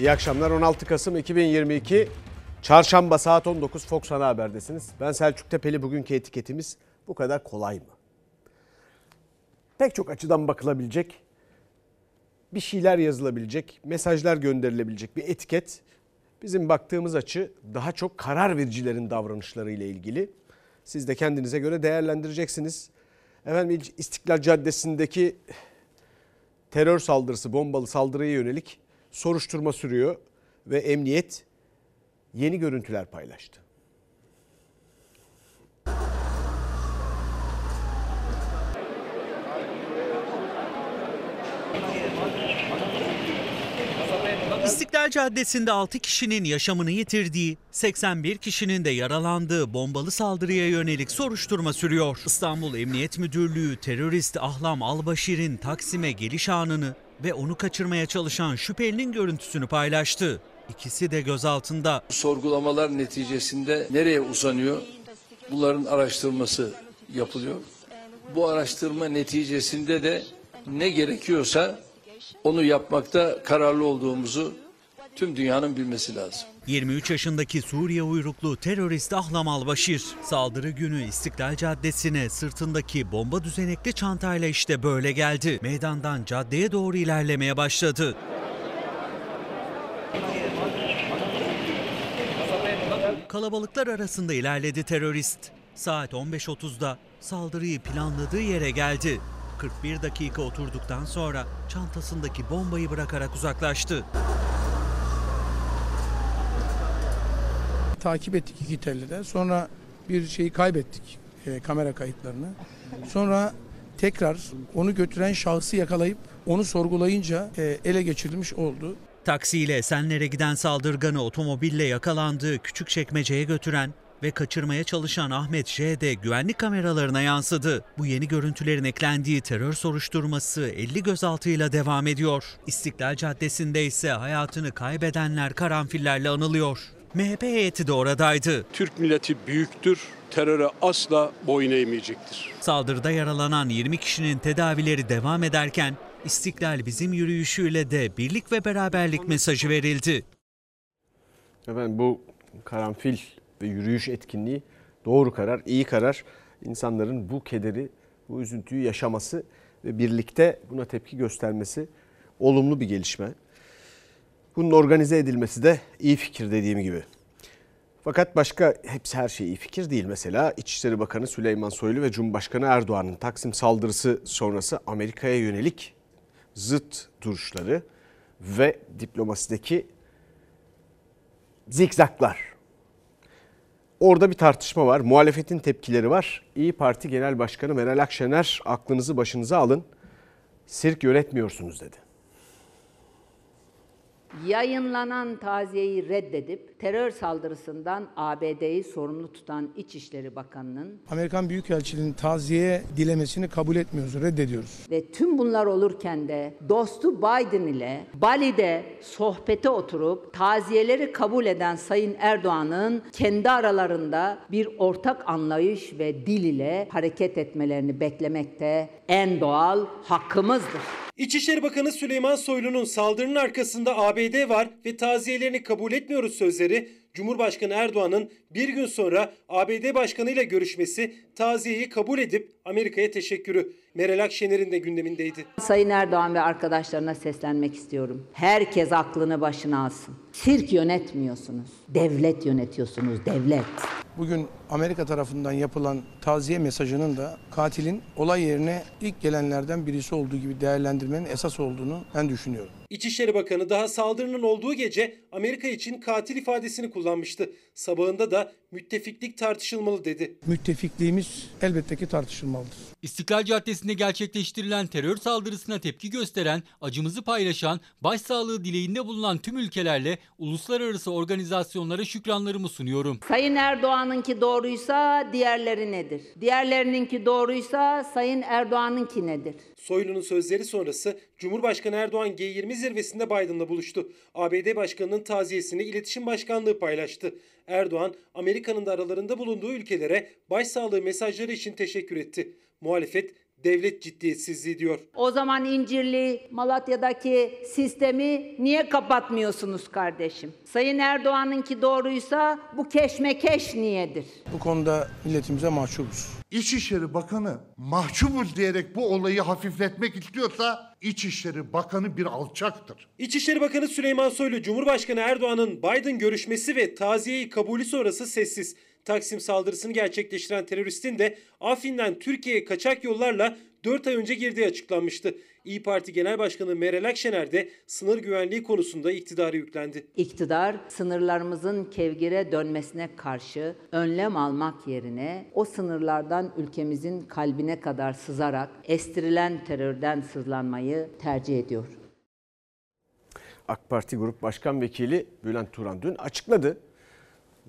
İyi akşamlar 16 Kasım 2022 Çarşamba saat 19 Fox Ana Haber'desiniz. Ben Selçuk Tepeli bugünkü etiketimiz bu kadar kolay mı? Pek çok açıdan bakılabilecek, bir şeyler yazılabilecek, mesajlar gönderilebilecek bir etiket. Bizim baktığımız açı daha çok karar vericilerin davranışları ile ilgili. Siz de kendinize göre değerlendireceksiniz. Efendim İstiklal Caddesi'ndeki terör saldırısı, bombalı saldırıya yönelik soruşturma sürüyor ve emniyet yeni görüntüler paylaştı. İstiklal Caddesi'nde 6 kişinin yaşamını yitirdiği, 81 kişinin de yaralandığı bombalı saldırıya yönelik soruşturma sürüyor. İstanbul Emniyet Müdürlüğü terörist Ahlam Albaşir'in Taksim'e geliş anını ve onu kaçırmaya çalışan şüphelinin görüntüsünü paylaştı. İkisi de gözaltında. Sorgulamalar neticesinde nereye uzanıyor? Bunların araştırılması yapılıyor. Bu araştırma neticesinde de ne gerekiyorsa onu yapmakta kararlı olduğumuzu tüm dünyanın bilmesi lazım. 23 yaşındaki Suriye uyruklu terörist Ahlam Albaşir saldırı günü İstiklal Caddesi'ne sırtındaki bomba düzenekli çantayla işte böyle geldi. Meydandan caddeye doğru ilerlemeye başladı. Kalabalıklar arasında ilerledi terörist. Saat 15.30'da saldırıyı planladığı yere geldi. 41 dakika oturduktan sonra çantasındaki bombayı bırakarak uzaklaştı. Takip ettik iki tellide. Sonra bir şeyi kaybettik e, kamera kayıtlarını. Sonra tekrar onu götüren şahsı yakalayıp onu sorgulayınca e, ele geçirilmiş oldu. Taksiyle Esenler'e giden saldırganı otomobille yakalandığı küçük çekmeceye götüren ve kaçırmaya çalışan Ahmet J. de güvenlik kameralarına yansıdı. Bu yeni görüntülerin eklendiği terör soruşturması 50 gözaltıyla devam ediyor. İstiklal Caddesi'nde ise hayatını kaybedenler karanfillerle anılıyor. MHP heyeti de oradaydı. Türk milleti büyüktür, teröre asla boyun eğmeyecektir. Saldırıda yaralanan 20 kişinin tedavileri devam ederken İstiklal bizim yürüyüşüyle de birlik ve beraberlik mesajı verildi. Efendim bu karanfil ve yürüyüş etkinliği doğru karar, iyi karar. İnsanların bu kederi, bu üzüntüyü yaşaması ve birlikte buna tepki göstermesi olumlu bir gelişme. Bunun organize edilmesi de iyi fikir dediğim gibi. Fakat başka hepsi her şey iyi fikir değil. Mesela İçişleri Bakanı Süleyman Soylu ve Cumhurbaşkanı Erdoğan'ın Taksim saldırısı sonrası Amerika'ya yönelik zıt duruşları ve diplomasideki zikzaklar. Orada bir tartışma var. Muhalefetin tepkileri var. İyi Parti Genel Başkanı Meral Akşener aklınızı başınıza alın. Sirk yönetmiyorsunuz dedi yayınlanan taziyeyi reddedip terör saldırısından ABD'yi sorumlu tutan İçişleri Bakanı'nın Amerikan Büyükelçiliğinin taziye dilemesini kabul etmiyoruz, reddediyoruz. Ve tüm bunlar olurken de dostu Biden ile Bali'de sohbete oturup taziyeleri kabul eden Sayın Erdoğan'ın kendi aralarında bir ortak anlayış ve dil ile hareket etmelerini beklemekte en doğal hakkımızdır. İçişleri Bakanı Süleyman Soylu'nun saldırının arkasında ABD var ve taziyelerini kabul etmiyoruz sözleri Cumhurbaşkanı Erdoğan'ın bir gün sonra ABD Başkanı ile görüşmesi taziyeyi kabul edip Amerika'ya teşekkürü Meral Akşener'in de gündemindeydi. Sayın Erdoğan ve arkadaşlarına seslenmek istiyorum. Herkes aklını başına alsın. Sirk yönetmiyorsunuz. Devlet yönetiyorsunuz, devlet. Bugün Amerika tarafından yapılan taziye mesajının da katilin olay yerine ilk gelenlerden birisi olduğu gibi değerlendirmenin esas olduğunu ben düşünüyorum. İçişleri Bakanı daha saldırının olduğu gece Amerika için katil ifadesini kullanmıştı. Sabahında da müttefiklik tartışılmalı dedi. Müttefikliğimiz elbette ki tartışılmalıdır. İstiklal Caddesi'nde gerçekleştirilen terör saldırısına tepki gösteren, acımızı paylaşan, başsağlığı dileğinde bulunan tüm ülkelerle uluslararası organizasyonlara şükranlarımı sunuyorum. Sayın Erdoğan'ınki doğruysa diğerleri nedir? Diğerlerininki doğruysa Sayın Erdoğan'ınki nedir? Soylu'nun sözleri sonrası Cumhurbaşkanı Erdoğan G20 zirvesinde Biden'la buluştu. ABD Başkanı'nın taziyesini İletişim Başkanlığı paylaştı. Erdoğan, Amerika'nın da aralarında bulunduğu ülkelere başsağlığı mesajları için teşekkür etti. Muhalefet devlet ciddiyetsizliği diyor. O zaman İncirli, Malatya'daki sistemi niye kapatmıyorsunuz kardeşim? Sayın Erdoğan'ınki doğruysa bu keşmekeş niyedir? Bu konuda milletimize mahcubuz. İçişleri Bakanı mahcubuz diyerek bu olayı hafifletmek istiyorsa İçişleri Bakanı bir alçaktır. İçişleri Bakanı Süleyman Soylu, Cumhurbaşkanı Erdoğan'ın Biden görüşmesi ve taziyeyi kabulü sonrası sessiz. Taksim saldırısını gerçekleştiren teröristin de Afrin'den Türkiye'ye kaçak yollarla 4 ay önce girdiği açıklanmıştı. İyi Parti Genel Başkanı Meral Akşener de sınır güvenliği konusunda iktidara yüklendi. İktidar sınırlarımızın kevgire dönmesine karşı önlem almak yerine o sınırlardan ülkemizin kalbine kadar sızarak estirilen terörden sızlanmayı tercih ediyor. AK Parti Grup Başkan Vekili Bülent Turan dün açıkladı.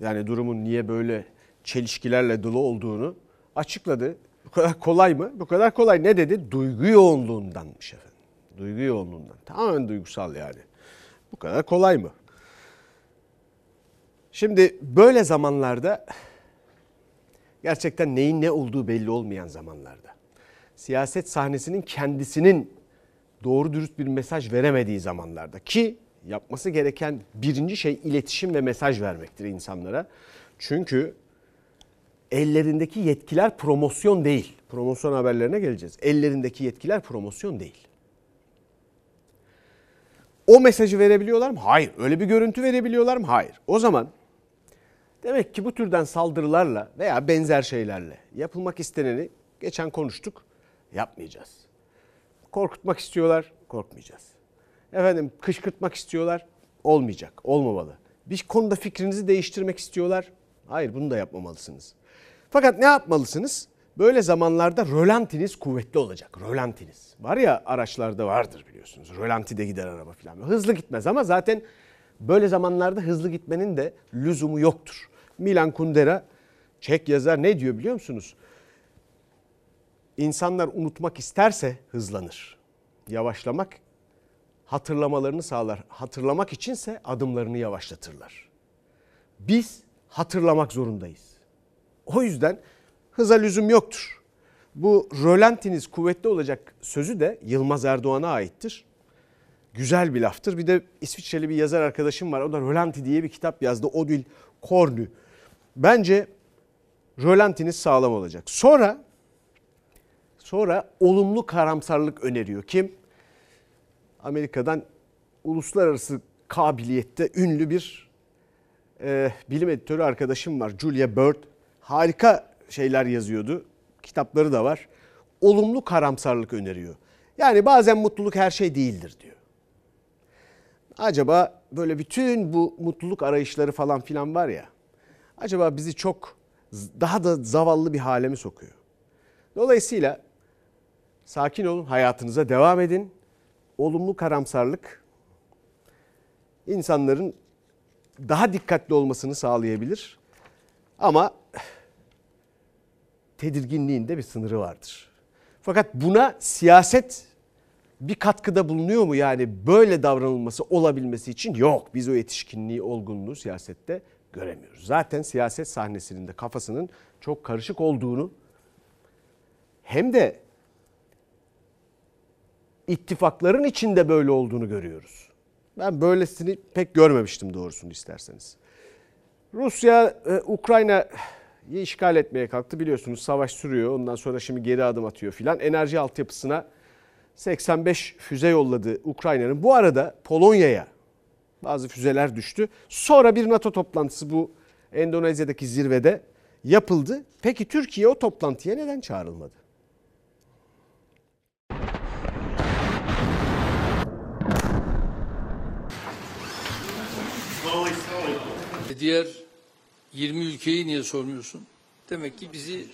Yani durumun niye böyle çelişkilerle dolu olduğunu açıkladı. Bu kadar kolay mı? Bu kadar kolay. Ne dedi? Duygu yoğunluğundanmış efendim. Duygu yoğunluğundan. Tamamen duygusal yani. Bu kadar kolay mı? Şimdi böyle zamanlarda gerçekten neyin ne olduğu belli olmayan zamanlarda siyaset sahnesinin kendisinin doğru dürüst bir mesaj veremediği zamanlarda ki yapması gereken birinci şey iletişim ve mesaj vermektir insanlara. Çünkü ellerindeki yetkiler promosyon değil. Promosyon haberlerine geleceğiz. Ellerindeki yetkiler promosyon değil. O mesajı verebiliyorlar mı? Hayır. Öyle bir görüntü verebiliyorlar mı? Hayır. O zaman demek ki bu türden saldırılarla veya benzer şeylerle yapılmak isteneni geçen konuştuk. Yapmayacağız. Korkutmak istiyorlar, korkmayacağız. Efendim kışkırtmak istiyorlar, olmayacak, olmamalı. Bir konuda fikrinizi değiştirmek istiyorlar, hayır bunu da yapmamalısınız. Fakat ne yapmalısınız? Böyle zamanlarda rölantiniz kuvvetli olacak. Rölantiniz. Var ya araçlarda vardır biliyorsunuz. Rölantide gider araba falan. Hızlı gitmez ama zaten böyle zamanlarda hızlı gitmenin de lüzumu yoktur. Milan Kundera Çek yazar ne diyor biliyor musunuz? İnsanlar unutmak isterse hızlanır. Yavaşlamak hatırlamalarını sağlar. Hatırlamak içinse adımlarını yavaşlatırlar. Biz hatırlamak zorundayız. O yüzden hıza lüzum yoktur. Bu rölantiniz kuvvetli olacak sözü de Yılmaz Erdoğan'a aittir. Güzel bir laftır. Bir de İsviçreli bir yazar arkadaşım var. O da Rölanti diye bir kitap yazdı. Odil Kornü. Bence rölantiniz sağlam olacak. Sonra sonra olumlu karamsarlık öneriyor. Kim? Amerika'dan uluslararası kabiliyette ünlü bir e, bilim editörü arkadaşım var. Julia Bird. Harika şeyler yazıyordu. Kitapları da var. Olumlu karamsarlık öneriyor. Yani bazen mutluluk her şey değildir diyor. Acaba böyle bütün bu mutluluk arayışları falan filan var ya. Acaba bizi çok daha da zavallı bir hale mi sokuyor? Dolayısıyla sakin olun, hayatınıza devam edin. Olumlu karamsarlık insanların daha dikkatli olmasını sağlayabilir. Ama tedirginliğin de bir sınırı vardır. Fakat buna siyaset bir katkıda bulunuyor mu yani böyle davranılması olabilmesi için? Yok. Biz o yetişkinliği, olgunluğu siyasette göremiyoruz. Zaten siyaset sahnesinin de kafasının çok karışık olduğunu hem de ittifakların içinde böyle olduğunu görüyoruz. Ben böylesini pek görmemiştim doğrusunu isterseniz. Rusya e, Ukrayna'yı işgal etmeye kalktı biliyorsunuz savaş sürüyor. Ondan sonra şimdi geri adım atıyor filan. Enerji altyapısına 85 füze yolladı Ukrayna'nın. Bu arada Polonya'ya bazı füzeler düştü. Sonra bir NATO toplantısı bu Endonezya'daki zirvede yapıldı. Peki Türkiye o toplantıya neden çağrılmadı? Diğer 20 ülkeyi niye sormuyorsun? Demek ki bizi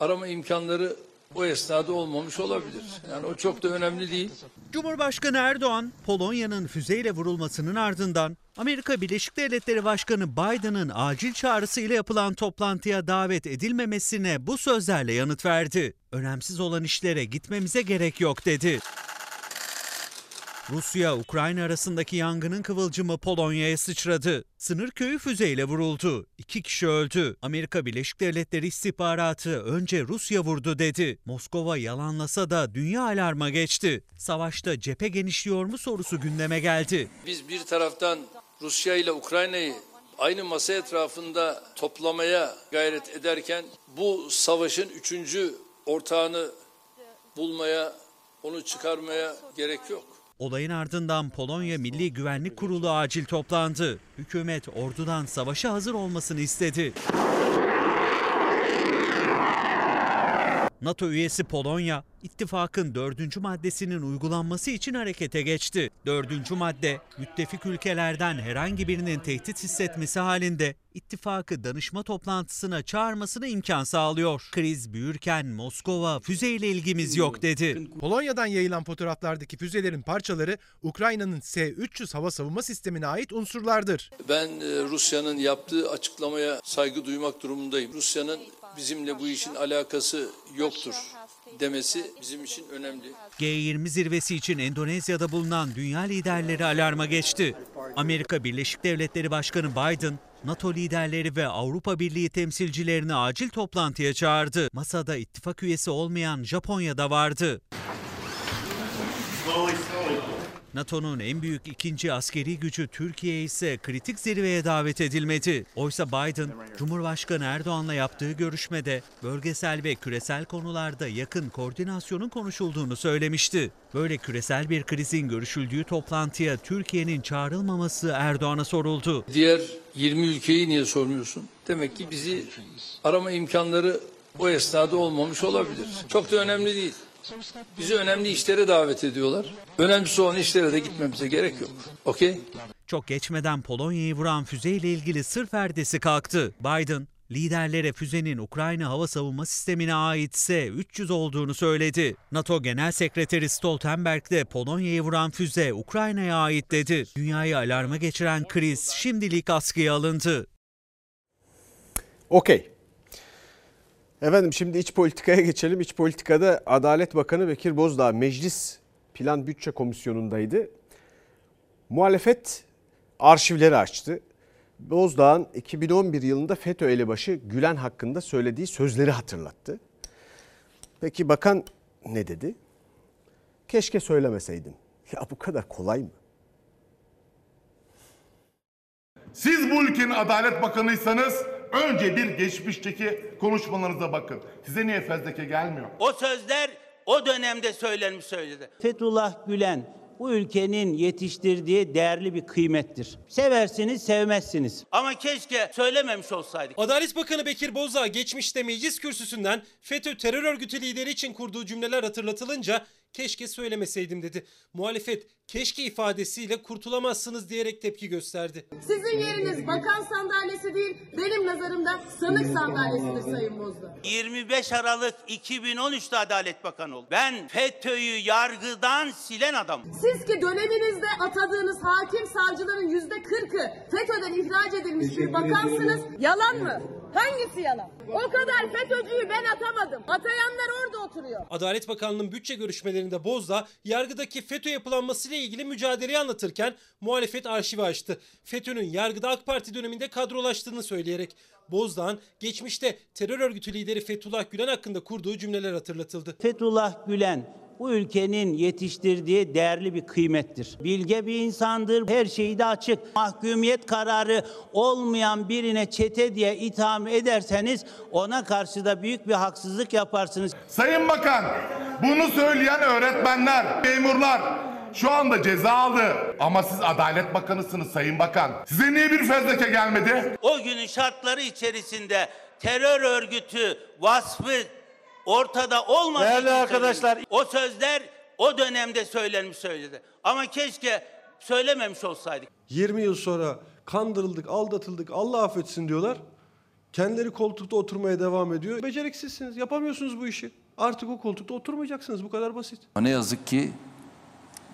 arama imkanları o esnada olmamış olabilir. Yani o çok da önemli değil. Cumhurbaşkanı Erdoğan, Polonya'nın füzeyle vurulmasının ardından Amerika Birleşik Devletleri Başkanı Biden'ın acil çağrısıyla yapılan toplantıya davet edilmemesine bu sözlerle yanıt verdi. Önemsiz olan işlere gitmemize gerek yok dedi. Rusya-Ukrayna arasındaki yangının kıvılcımı Polonya'ya sıçradı. Sınır köyü füzeyle vuruldu. İki kişi öldü. Amerika Birleşik Devletleri istihbaratı önce Rusya vurdu dedi. Moskova yalanlasa da dünya alarma geçti. Savaşta cephe genişliyor mu sorusu gündeme geldi. Biz bir taraftan Rusya ile Ukrayna'yı aynı masa etrafında toplamaya gayret ederken bu savaşın üçüncü ortağını bulmaya, onu çıkarmaya gerek yok. Olayın ardından Polonya Milli Güvenlik Kurulu acil toplandı. Hükümet ordudan savaşa hazır olmasını istedi. NATO üyesi Polonya, ittifakın dördüncü maddesinin uygulanması için harekete geçti. Dördüncü madde, müttefik ülkelerden herhangi birinin tehdit hissetmesi halinde ittifakı danışma toplantısına çağırmasına imkan sağlıyor. Kriz büyürken Moskova füzeyle ilgimiz yok dedi. Polonya'dan yayılan fotoğraflardaki füzelerin parçaları Ukrayna'nın S-300 hava savunma sistemine ait unsurlardır. Ben e, Rusya'nın yaptığı açıklamaya saygı duymak durumundayım. Rusya'nın bizimle bu işin alakası yoktur demesi bizim için önemli. G20 zirvesi için Endonezya'da bulunan dünya liderleri alarma geçti. Amerika Birleşik Devletleri Başkanı Biden, NATO liderleri ve Avrupa Birliği temsilcilerini acil toplantıya çağırdı. Masada ittifak üyesi olmayan Japonya da vardı. NATO'nun en büyük ikinci askeri gücü Türkiye ise kritik zirveye davet edilmedi. Oysa Biden, Cumhurbaşkanı Erdoğan'la yaptığı görüşmede bölgesel ve küresel konularda yakın koordinasyonun konuşulduğunu söylemişti. Böyle küresel bir krizin görüşüldüğü toplantıya Türkiye'nin çağrılmaması Erdoğan'a soruldu. Diğer 20 ülkeyi niye sormuyorsun? Demek ki bizi arama imkanları o esnada olmamış olabilir. Çok da önemli değil. Bizi önemli işlere davet ediyorlar. Önemlisi olan işlere de gitmemize gerek yok. Okey? Çok geçmeden Polonya'yı vuran füzeyle ilgili sır perdesi kalktı. Biden, liderlere füzenin Ukrayna hava savunma sistemine aitse 300 olduğunu söyledi. NATO Genel Sekreteri Stoltenberg de Polonya'yı vuran füze Ukrayna'ya ait dedi. Dünyayı alarma geçiren kriz şimdilik askıya alındı. Okey. Efendim şimdi iç politikaya geçelim. İç politikada Adalet Bakanı Bekir Bozdağ Meclis Plan Bütçe Komisyonu'ndaydı. Muhalefet arşivleri açtı. Bozdağ'ın 2011 yılında FETÖ elebaşı Gülen hakkında söylediği sözleri hatırlattı. Peki bakan ne dedi? Keşke söylemeseydin. Ya bu kadar kolay mı? Siz bu ülkenin Adalet Bakanıysanız önce bir geçmişteki konuşmalarınıza bakın. Size niye fezleke gelmiyor? O sözler o dönemde söylenmiş söyledi. Fethullah Gülen bu ülkenin yetiştirdiği değerli bir kıymettir. Seversiniz, sevmezsiniz. Ama keşke söylememiş olsaydık. Adalet Bakanı Bekir Bozdağ geçmişte meclis kürsüsünden FETÖ terör örgütü lideri için kurduğu cümleler hatırlatılınca keşke söylemeseydim dedi. Muhalefet keşke ifadesiyle kurtulamazsınız diyerek tepki gösterdi. Sizin yeriniz bakan sandalyesi değil, benim nazarımda sanık sandalyesidir Sayın Bozdağ. 25 Aralık 2013'te Adalet Bakanı oldu. Ben FETÖ'yü yargıdan silen adamım. Siz ki döneminizde atadığınız hakim savcıların yüzde kırkı FETÖ'den ihraç edilmiş bir bakansınız. Yalan mı? Hangisi yalan? O kadar FETÖ'cüyü ben atamadım. Atayanlar orada oturuyor. Adalet Bakanlığı'nın bütçe görüşmelerinde Bozdağ yargıdaki FETÖ yapılanmasıyla ilgili mücadeleyi anlatırken muhalefet arşivi açtı. FETÖ'nün yargıda AK Parti döneminde kadrolaştığını söyleyerek Bozdağ'ın geçmişte terör örgütü lideri Fethullah Gülen hakkında kurduğu cümleler hatırlatıldı. Fethullah Gülen bu ülkenin yetiştirdiği değerli bir kıymettir. Bilge bir insandır. Her şeyi de açık. Mahkumiyet kararı olmayan birine çete diye itham ederseniz ona karşı da büyük bir haksızlık yaparsınız. Sayın Bakan, bunu söyleyen öğretmenler, memurlar şu anda ceza aldı. Ama siz Adalet Bakanısınız Sayın Bakan. Size niye bir fezleke gelmedi? O günün şartları içerisinde terör örgütü vasfı ortada olmadığı Değerli için arkadaşlar- o sözler o dönemde söylenmiş söyledi. Ama keşke söylememiş olsaydık. 20 yıl sonra kandırıldık, aldatıldık, Allah affetsin diyorlar. Kendileri koltukta oturmaya devam ediyor. Beceriksizsiniz, yapamıyorsunuz bu işi. Artık o koltukta oturmayacaksınız, bu kadar basit. Ne yazık ki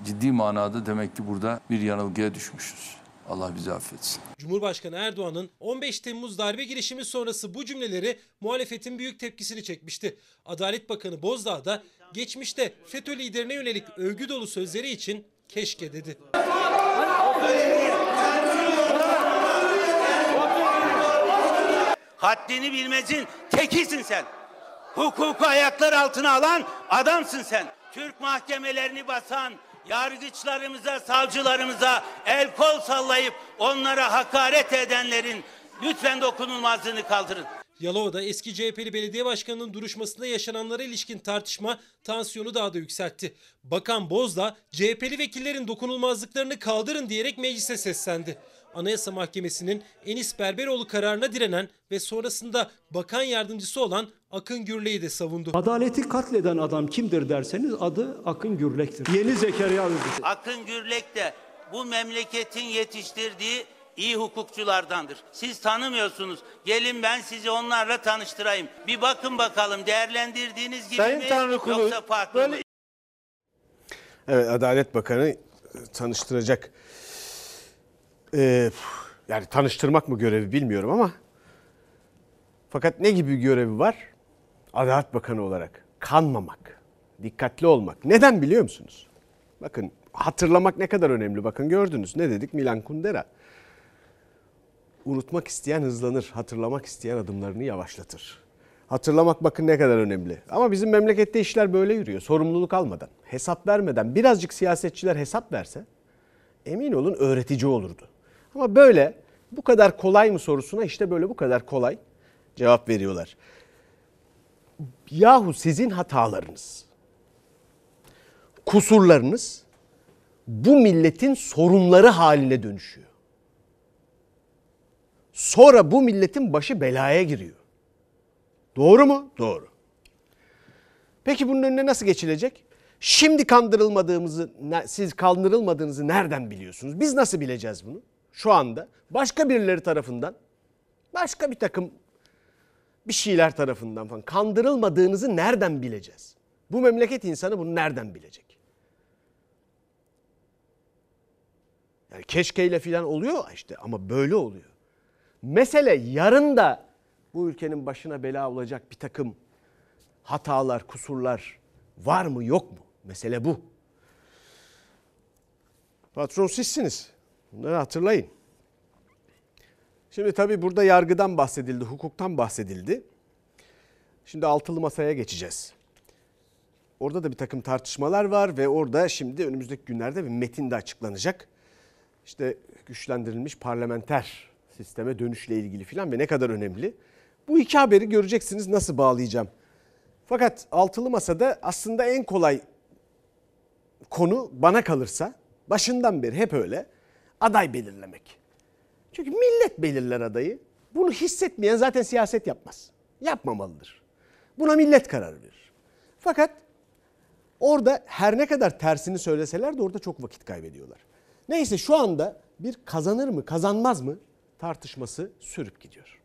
ciddi manada demek ki burada bir yanılgıya düşmüşüz. Allah bizi affetsin. Cumhurbaşkanı Erdoğan'ın 15 Temmuz darbe girişimi sonrası bu cümleleri muhalefetin büyük tepkisini çekmişti. Adalet Bakanı Bozdağ da geçmişte FETÖ liderine yönelik övgü dolu sözleri için keşke dedi. Haddini bilmezin tekisin sen. Hukuku ayaklar altına alan adamsın sen. Türk mahkemelerini basan, yargıçlarımıza, savcılarımıza el kol sallayıp onlara hakaret edenlerin lütfen dokunulmazlığını kaldırın. Yalova'da eski CHP'li belediye başkanının duruşmasında yaşananlara ilişkin tartışma tansiyonu daha da yükseltti. Bakan Bozdağ CHP'li vekillerin dokunulmazlıklarını kaldırın diyerek meclise seslendi. Anayasa Mahkemesi'nin Enis Berberoğlu kararına direnen ve sonrasında bakan yardımcısı olan Akın Gürley'i de savundu. Adaleti katleden adam kimdir derseniz adı Akın Gürlek'tir. Yeni Zekeriya Özgür. Akın Gürlek de bu memleketin yetiştirdiği iyi hukukçulardandır. Siz tanımıyorsunuz. Gelin ben sizi onlarla tanıştırayım. Bir bakın bakalım değerlendirdiğiniz gibi Sayın mi Tanrıkulu, yoksa farklı mı? Evet Adalet Bakanı tanıştıracak. Ee, yani tanıştırmak mı görevi bilmiyorum ama fakat ne gibi görevi var? Adalet Bakanı olarak kanmamak, dikkatli olmak. Neden biliyor musunuz? Bakın hatırlamak ne kadar önemli. Bakın gördünüz ne dedik Milan Kundera. Unutmak isteyen hızlanır, hatırlamak isteyen adımlarını yavaşlatır. Hatırlamak bakın ne kadar önemli. Ama bizim memlekette işler böyle yürüyor. Sorumluluk almadan, hesap vermeden birazcık siyasetçiler hesap verse emin olun öğretici olurdu. Ama böyle bu kadar kolay mı sorusuna işte böyle bu kadar kolay cevap veriyorlar. Yahu sizin hatalarınız, kusurlarınız bu milletin sorunları haline dönüşüyor. Sonra bu milletin başı belaya giriyor. Doğru mu? Doğru. Peki bunun önüne nasıl geçilecek? Şimdi kandırılmadığımızı, siz kandırılmadığınızı nereden biliyorsunuz? Biz nasıl bileceğiz bunu? Şu anda başka birileri tarafından, başka bir takım bir şeyler tarafından falan kandırılmadığınızı nereden bileceğiz? Bu memleket insanı bunu nereden bilecek? Yani keşkeyle falan oluyor işte ama böyle oluyor. Mesele yarın da bu ülkenin başına bela olacak bir takım hatalar, kusurlar var mı yok mu? Mesele bu. Patron sizsiniz. Bunları hatırlayın. Şimdi tabii burada yargıdan bahsedildi, hukuktan bahsedildi. Şimdi altılı masaya geçeceğiz. Orada da bir takım tartışmalar var ve orada şimdi önümüzdeki günlerde bir metin de açıklanacak. İşte güçlendirilmiş parlamenter sisteme dönüşle ilgili filan ve ne kadar önemli. Bu iki haberi göreceksiniz nasıl bağlayacağım. Fakat altılı masada aslında en kolay konu bana kalırsa başından beri hep öyle aday belirlemek. Çünkü millet belirler adayı. Bunu hissetmeyen zaten siyaset yapmaz. Yapmamalıdır. Buna millet karar verir. Fakat orada her ne kadar tersini söyleseler de orada çok vakit kaybediyorlar. Neyse şu anda bir kazanır mı kazanmaz mı tartışması sürüp gidiyor.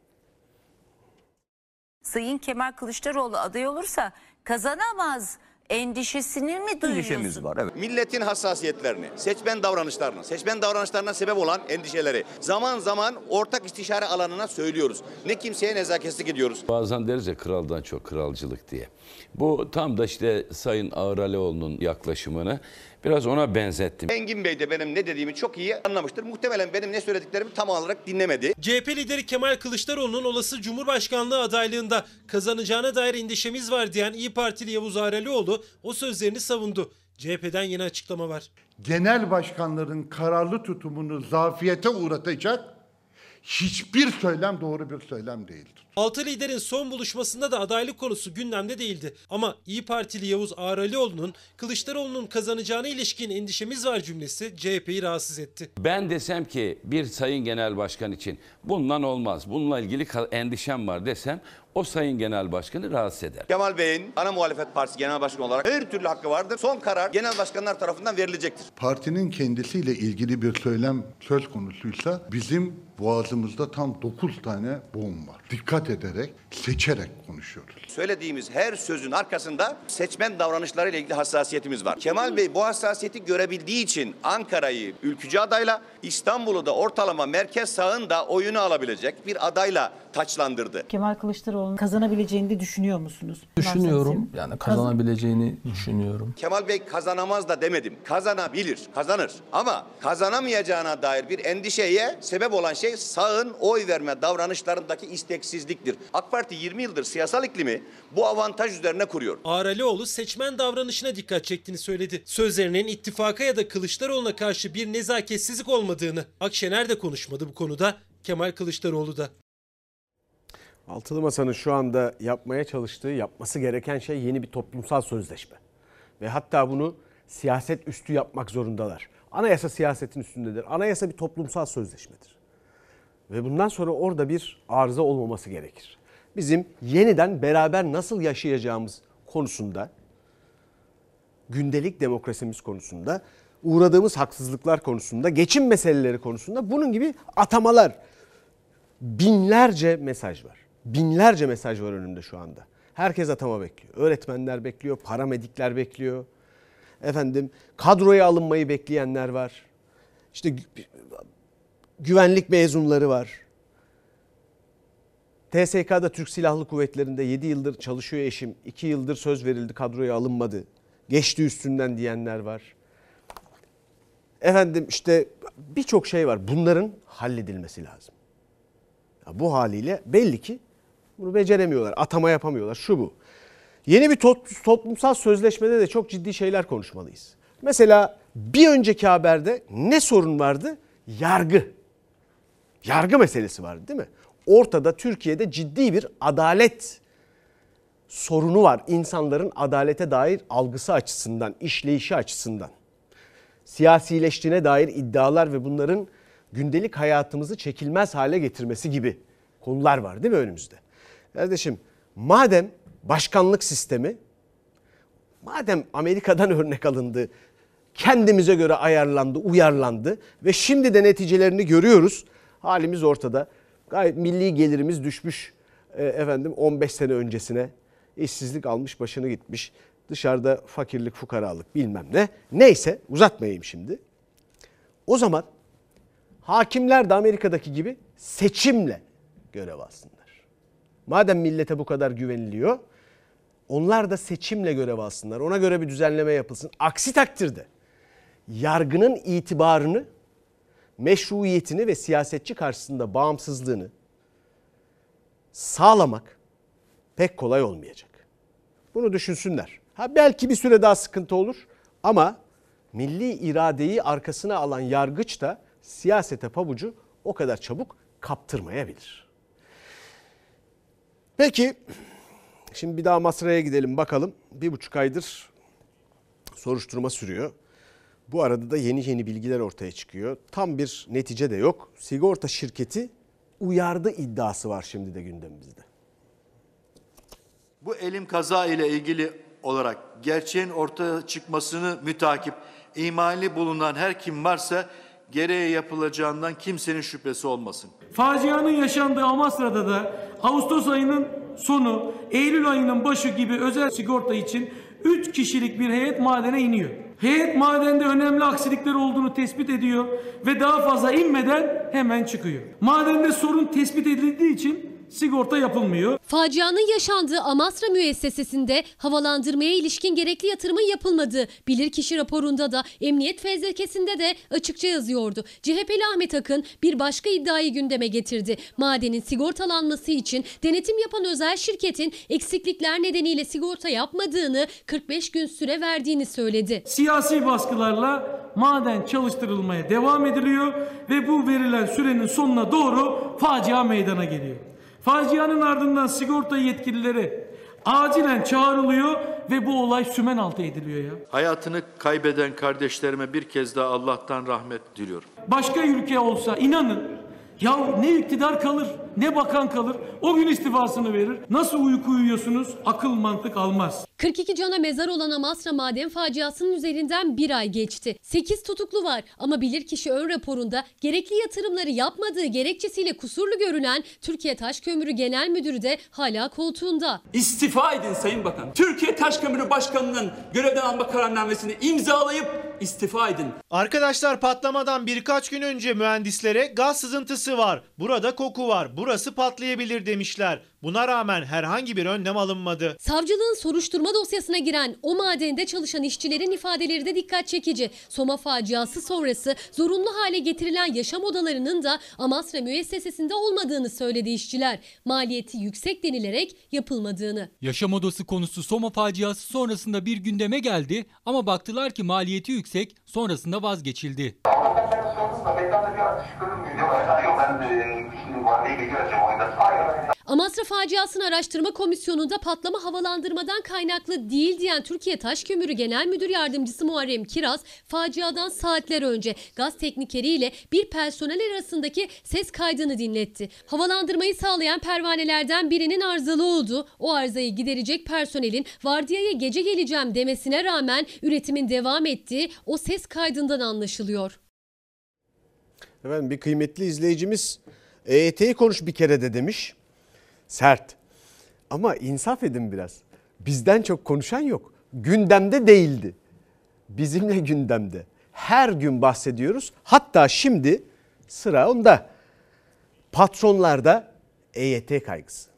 Sayın Kemal Kılıçdaroğlu aday olursa kazanamaz endişesini mi duyuyorsun? var. Evet. Milletin hassasiyetlerini, seçmen davranışlarını, seçmen davranışlarına sebep olan endişeleri zaman zaman ortak istişare alanına söylüyoruz. Ne kimseye nezaketsizlik ediyoruz. Bazen deriz ya kraldan çok kralcılık diye. Bu tam da işte Sayın Ağralioğlu'nun yaklaşımını biraz ona benzettim. Engin Bey de benim ne dediğimi çok iyi anlamıştır. Muhtemelen benim ne söylediklerimi tam olarak dinlemedi. CHP lideri Kemal Kılıçdaroğlu'nun olası Cumhurbaşkanlığı adaylığında kazanacağına dair endişemiz var diyen İyi Partili Yavuz Aralioğlu o sözlerini savundu. CHP'den yeni açıklama var. Genel başkanların kararlı tutumunu zafiyete uğratacak hiçbir söylem doğru bir söylem değildir. Altı liderin son buluşmasında da adaylık konusu gündemde değildi. Ama İyi Partili Yavuz Ağralioğlu'nun Kılıçdaroğlu'nun kazanacağına ilişkin endişemiz var cümlesi CHP'yi rahatsız etti. Ben desem ki bir sayın genel başkan için bundan olmaz, bununla ilgili endişem var desem o sayın genel başkanı rahatsız eder. Kemal Bey'in ana muhalefet partisi genel başkanı olarak her türlü hakkı vardır. Son karar genel başkanlar tarafından verilecektir. Partinin kendisiyle ilgili bir söylem söz konusuysa bizim boğazımızda tam 9 tane boğum var. Dikkat ederek, seçerek konuşuyoruz. Söylediğimiz her sözün arkasında seçmen davranışlarıyla ilgili hassasiyetimiz var. Kemal Bey bu hassasiyeti görebildiği için Ankara'yı ülkücü adayla, İstanbul'u da ortalama merkez sağın da oyunu alabilecek bir adayla taçlandırdı. Kemal Kılıçdaroğlu'nun kazanabileceğini de düşünüyor musunuz? Düşünüyorum. Yani kazanabileceğini düşünüyorum. Kemal Bey kazanamaz da demedim. Kazanabilir, kazanır. Ama kazanamayacağına dair bir endişeye sebep olan şey sağın oy verme davranışlarındaki isteksizliktir. AK Parti 20 yıldır siyasal iklimi bu avantaj üzerine kuruyor. Ağralioğlu seçmen davranışına dikkat çektiğini söyledi. Sözlerinin ittifaka ya da Kılıçdaroğlu'na karşı bir nezaketsizlik olmadığını. Akşener de konuşmadı bu konuda. Kemal Kılıçdaroğlu da. Altılı Masa'nın şu anda yapmaya çalıştığı, yapması gereken şey yeni bir toplumsal sözleşme. Ve hatta bunu siyaset üstü yapmak zorundalar. Anayasa siyasetin üstündedir. Anayasa bir toplumsal sözleşmedir. Ve bundan sonra orada bir arıza olmaması gerekir. Bizim yeniden beraber nasıl yaşayacağımız konusunda, gündelik demokrasimiz konusunda, uğradığımız haksızlıklar konusunda, geçim meseleleri konusunda bunun gibi atamalar, binlerce mesaj var. Binlerce mesaj var önümde şu anda. Herkes atama bekliyor. Öğretmenler bekliyor, paramedikler bekliyor. Efendim kadroya alınmayı bekleyenler var. İşte gü- güvenlik mezunları var. TSK'da Türk Silahlı Kuvvetleri'nde 7 yıldır çalışıyor eşim. 2 yıldır söz verildi kadroya alınmadı. Geçti üstünden diyenler var. Efendim işte birçok şey var. Bunların halledilmesi lazım. Ya bu haliyle belli ki bunu beceremiyorlar. Atama yapamıyorlar. Şu bu. Yeni bir to- toplumsal sözleşmede de çok ciddi şeyler konuşmalıyız. Mesela bir önceki haberde ne sorun vardı? Yargı. Yargı meselesi vardı değil mi? Ortada Türkiye'de ciddi bir adalet sorunu var. İnsanların adalete dair algısı açısından, işleyişi açısından. Siyasileştiğine dair iddialar ve bunların gündelik hayatımızı çekilmez hale getirmesi gibi konular var değil mi önümüzde? Kardeşim madem başkanlık sistemi, madem Amerika'dan örnek alındı, kendimize göre ayarlandı, uyarlandı ve şimdi de neticelerini görüyoruz. Halimiz ortada. Gayet milli gelirimiz düşmüş e, efendim 15 sene öncesine. İşsizlik almış başını gitmiş. Dışarıda fakirlik, fukaralık bilmem ne. Neyse uzatmayayım şimdi. O zaman hakimler de Amerika'daki gibi seçimle görev alsınlar. Madem millete bu kadar güveniliyor, onlar da seçimle görev alsınlar. Ona göre bir düzenleme yapılsın. Aksi takdirde yargının itibarını, meşruiyetini ve siyasetçi karşısında bağımsızlığını sağlamak pek kolay olmayacak. Bunu düşünsünler. Ha belki bir süre daha sıkıntı olur ama milli iradeyi arkasına alan yargıç da siyasete pabucu o kadar çabuk kaptırmayabilir. Peki şimdi bir daha Masra'ya gidelim bakalım. Bir buçuk aydır soruşturma sürüyor. Bu arada da yeni yeni bilgiler ortaya çıkıyor. Tam bir netice de yok. Sigorta şirketi uyardı iddiası var şimdi de gündemimizde. Bu elim kaza ile ilgili olarak gerçeğin ortaya çıkmasını mütakip imali bulunan her kim varsa gereği yapılacağından kimsenin şüphesi olmasın. Facianın yaşandığı Amasra'da da Ağustos ayının sonu, Eylül ayının başı gibi özel sigorta için 3 kişilik bir heyet madene iniyor. Heyet madende önemli aksilikler olduğunu tespit ediyor ve daha fazla inmeden hemen çıkıyor. Madende sorun tespit edildiği için sigorta yapılmıyor. Facianın yaşandığı Amasra müessesesinde havalandırmaya ilişkin gerekli yatırımın yapılmadığı bilirkişi raporunda da emniyet fezlekesinde de açıkça yazıyordu. CHP'li Ahmet Akın bir başka iddiayı gündeme getirdi. Madenin sigortalanması için denetim yapan özel şirketin eksiklikler nedeniyle sigorta yapmadığını 45 gün süre verdiğini söyledi. Siyasi baskılarla maden çalıştırılmaya devam ediliyor ve bu verilen sürenin sonuna doğru facia meydana geliyor. Facianın ardından sigorta yetkilileri acilen çağrılıyor ve bu olay sümen altı ediliyor ya. Hayatını kaybeden kardeşlerime bir kez daha Allah'tan rahmet diliyorum. Başka ülke olsa inanın ya ne iktidar kalır Ne bakan kalır? O gün istifasını verir. Nasıl uyku uyuyorsunuz? Akıl mantık almaz. 42 cana mezar olan Amasra maden faciasının üzerinden bir ay geçti. 8 tutuklu var ama bilirkişi ön raporunda gerekli yatırımları yapmadığı gerekçesiyle kusurlu görülen Türkiye Taş Kömürü Genel Müdürü de hala koltuğunda. İstifa edin Sayın Bakan. Türkiye Taş Kömürü Başkanı'nın görevden alma kararnamesini imzalayıp istifa edin. Arkadaşlar patlamadan birkaç gün önce mühendislere gaz sızıntısı var. Burada koku var. Burası patlayabilir demişler. Buna rağmen herhangi bir önlem alınmadı. Savcılığın soruşturma dosyasına giren o madende çalışan işçilerin ifadeleri de dikkat çekici. Soma faciası sonrası zorunlu hale getirilen yaşam odalarının da Amasra müessesesinde olmadığını söyledi işçiler. Maliyeti yüksek denilerek yapılmadığını. Yaşam odası konusu Soma faciası sonrasında bir gündeme geldi ama baktılar ki maliyeti yüksek sonrasında vazgeçildi. Amasra faciasını araştırma komisyonunda patlama havalandırmadan kaynaklı değil diyen Türkiye Taş Kömürü Genel Müdür Yardımcısı Muharrem Kiraz, faciadan saatler önce gaz teknikeriyle bir personel arasındaki ses kaydını dinletti. Havalandırmayı sağlayan pervanelerden birinin arızalı olduğu, o arızayı giderecek personelin vardiyaya gece geleceğim demesine rağmen üretimin devam ettiği o ses kaydından anlaşılıyor. Efendim bir kıymetli izleyicimiz EYT'yi konuş bir kere de demiş. Sert. Ama insaf edin biraz. Bizden çok konuşan yok. Gündemde değildi. Bizimle gündemde. Her gün bahsediyoruz. Hatta şimdi sıra onda. Patronlarda EYT kaygısı.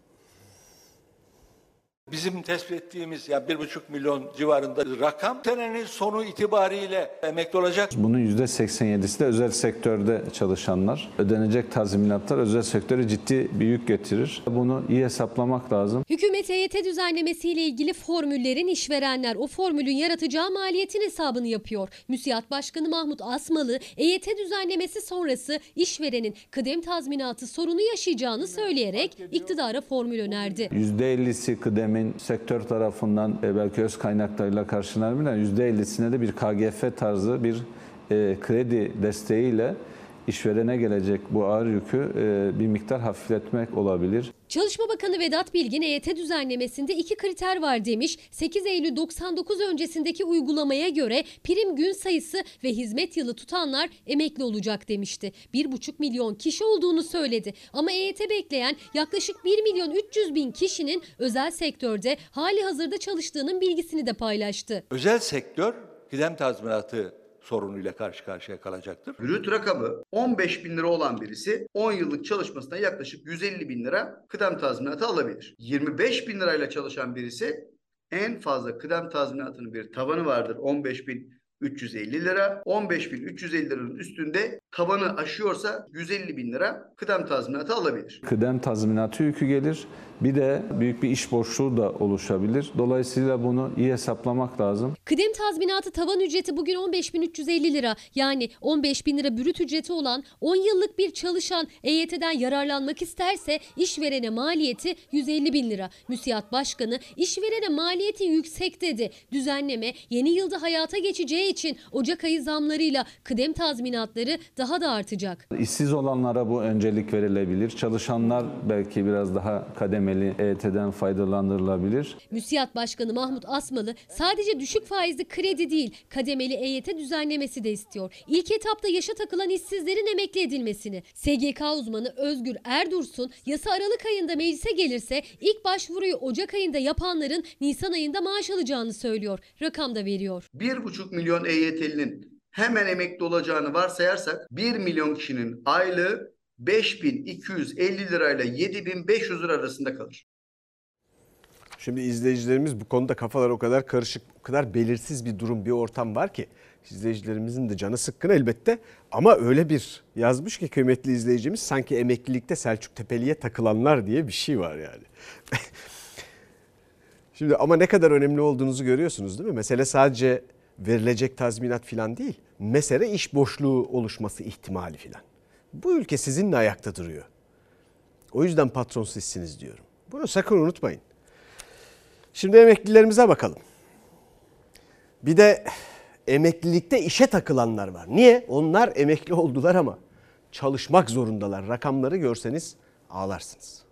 Bizim tespit ettiğimiz ya bir buçuk milyon civarında rakam senenin sonu itibariyle emekli olacak. Bunun %87'si de özel sektörde çalışanlar. Ödenecek tazminatlar özel sektöre ciddi bir yük getirir. Bunu iyi hesaplamak lazım. Hükümet EYT düzenlemesiyle ilgili formüllerin işverenler o formülün yaratacağı maliyetin hesabını yapıyor. Müsiyat Başkanı Mahmut Asmalı EYT düzenlemesi sonrası işverenin kıdem tazminatı sorunu yaşayacağını söyleyerek iktidara formül önerdi. %50'si kıdemin sektör tarafından e, belki öz kaynaklarıyla karşılanabilir. %50'sine de bir KGF tarzı bir e, kredi desteğiyle işverene gelecek bu ağır yükü e, bir miktar hafifletmek olabilir. Çalışma Bakanı Vedat Bilgin EYT düzenlemesinde iki kriter var demiş. 8 Eylül 99 öncesindeki uygulamaya göre prim gün sayısı ve hizmet yılı tutanlar emekli olacak demişti. 1,5 milyon kişi olduğunu söyledi. Ama EYT bekleyen yaklaşık 1 milyon 300 bin kişinin özel sektörde hali hazırda çalıştığının bilgisini de paylaştı. Özel sektör kıdem tazminatı sorunuyla karşı karşıya kalacaktır. Brüt rakamı 15 bin lira olan birisi 10 yıllık çalışmasına yaklaşık 150 bin lira kıdem tazminatı alabilir. 25 bin lirayla çalışan birisi en fazla kıdem tazminatının bir tavanı vardır 15 bin 350 lira. 15.350 liranın üstünde tavanı aşıyorsa 150 bin lira kıdem tazminatı alabilir. Kıdem tazminatı yükü gelir. Bir de büyük bir iş boşluğu da oluşabilir. Dolayısıyla bunu iyi hesaplamak lazım. Kıdem tazminatı tavan ücreti bugün 15.350 lira. Yani 15 bin lira brüt ücreti olan 10 yıllık bir çalışan EYT'den yararlanmak isterse işverene maliyeti 150 bin lira. Müsiyat Başkanı işverene maliyeti yüksek dedi. Düzenleme yeni yılda hayata geçeceği için Ocak ayı zamlarıyla kıdem tazminatları daha da artacak. İşsiz olanlara bu öncelik verilebilir. Çalışanlar belki biraz daha kademeli EYT'den faydalandırılabilir. Müsiyat Başkanı Mahmut Asmalı sadece düşük faizli kredi değil kademeli EYT düzenlemesi de istiyor. İlk etapta yaşa takılan işsizlerin emekli edilmesini. SGK uzmanı Özgür Erdursun yasa Aralık ayında meclise gelirse ilk başvuruyu Ocak ayında yapanların Nisan ayında maaş alacağını söylüyor. Rakam da veriyor. 1,5 milyon EYT'linin hemen emekli olacağını varsayarsak 1 milyon kişinin aylığı 5250 lirayla 7500 lira arasında kalır. Şimdi izleyicilerimiz bu konuda kafalar o kadar karışık, o kadar belirsiz bir durum, bir ortam var ki izleyicilerimizin de canı sıkkın elbette ama öyle bir yazmış ki kıymetli izleyicimiz sanki emeklilikte Selçuk Tepeli'ye takılanlar diye bir şey var yani. Şimdi ama ne kadar önemli olduğunuzu görüyorsunuz değil mi? Mesele sadece verilecek tazminat falan değil. Mesele iş boşluğu oluşması ihtimali falan. Bu ülke sizinle ayakta duruyor. O yüzden patron sizsiniz diyorum. Bunu sakın unutmayın. Şimdi emeklilerimize bakalım. Bir de emeklilikte işe takılanlar var. Niye? Onlar emekli oldular ama çalışmak zorundalar. Rakamları görseniz ağlarsınız.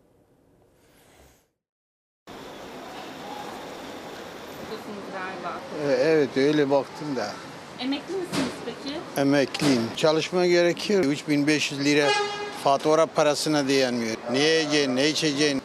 E, Evet öyle baktım da. Emekli misiniz peki? Emekliyim. Çalışma gerekiyor. 3500 lira fatura parasına dayanmıyor. Ne yiyeceksin, ne içeceksin? Mı?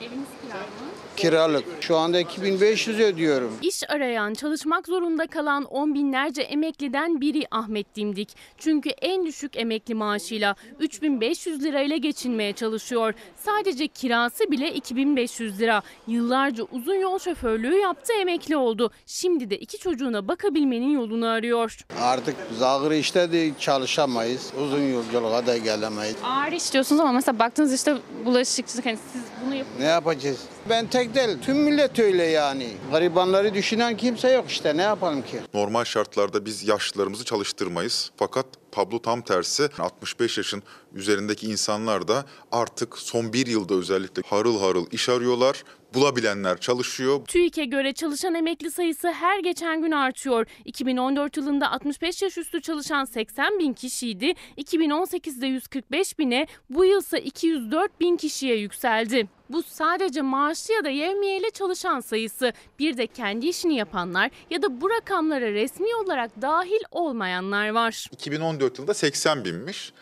Kiralık. Şu anda 2500 ödüyorum. İş arayan, çalışmak zorunda kalan on binlerce emekliden biri Ahmet Dimdik. Çünkü en düşük emekli maaşıyla 3500 lirayla geçinmeye çalışıyor. Sadece kirası bile 2500 lira. Yıllarca uzun yol şoförlüğü yaptı, emekli oldu. Şimdi de iki çocuğuna bakabilmenin yolunu arıyor. Artık zahır işte de çalışamayız. Uzun yolculuğa da gelemeyiz. Ağır iş diyorsunuz ama mesela baktığınız işte bulaşıkçılık hani siz bunu yapın. Ne yapacağız? Ben tek değil, tüm millet öyle yani. Garibanları düşünen kimse yok işte, ne yapalım ki? Normal şartlarda biz yaşlılarımızı çalıştırmayız. Fakat Pablo tam tersi 65 yaşın üzerindeki insanlar da artık son bir yılda özellikle harıl harıl iş arıyorlar. Bulabilenler çalışıyor. TÜİK'e göre çalışan emekli sayısı her geçen gün artıyor. 2014 yılında 65 yaş üstü çalışan 80 bin kişiydi. 2018'de 145 bine, bu yılsa 204 bin kişiye yükseldi. Bu sadece maaşlı ya da yevmiyeyle çalışan sayısı. Bir de kendi işini yapanlar ya da bu rakamlara resmi olarak dahil olmayanlar var. 2014 yılında 80 binmiş.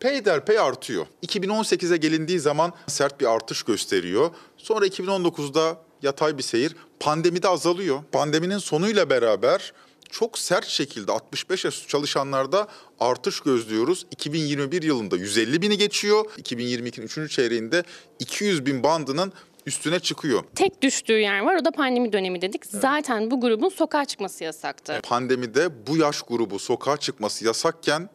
Peyderpey artıyor. 2018'e gelindiği zaman sert bir artış gösteriyor. Sonra 2019'da yatay bir seyir. Pandemide azalıyor. Pandeminin sonuyla beraber çok sert şekilde 65 yaş çalışanlarda artış gözlüyoruz. 2021 yılında 150 bini geçiyor. 2022'nin 3. çeyreğinde 200 bin bandının üstüne çıkıyor. Tek düştüğü yer var o da pandemi dönemi dedik. Zaten bu grubun sokağa çıkması yasaktı. Pandemide bu yaş grubu sokağa çıkması yasakken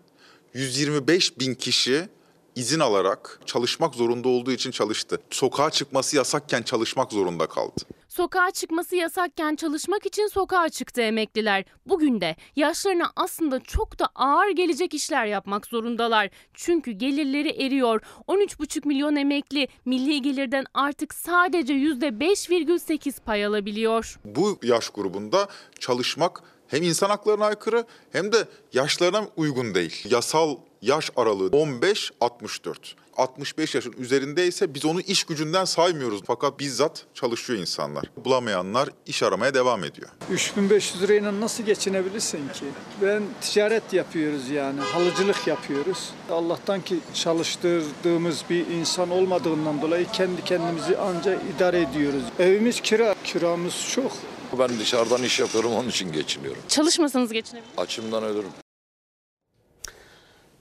125 bin kişi izin alarak çalışmak zorunda olduğu için çalıştı. Sokağa çıkması yasakken çalışmak zorunda kaldı. Sokağa çıkması yasakken çalışmak için sokağa çıktı emekliler. Bugün de yaşlarına aslında çok da ağır gelecek işler yapmak zorundalar. Çünkü gelirleri eriyor. 13,5 milyon emekli milli gelirden artık sadece %5,8 pay alabiliyor. Bu yaş grubunda çalışmak hem insan haklarına aykırı hem de yaşlarına uygun değil. Yasal yaş aralığı 15-64. 65 yaşın üzerindeyse biz onu iş gücünden saymıyoruz. Fakat bizzat çalışıyor insanlar. Bulamayanlar iş aramaya devam ediyor. 3500 lirayla nasıl geçinebilirsin ki? Ben ticaret yapıyoruz yani, halıcılık yapıyoruz. Allah'tan ki çalıştırdığımız bir insan olmadığından dolayı kendi kendimizi anca idare ediyoruz. Evimiz kira, kiramız çok. Ben dışarıdan iş yapıyorum onun için geçiniyorum. Çalışmasanız geçinebilir Açımdan ölürüm.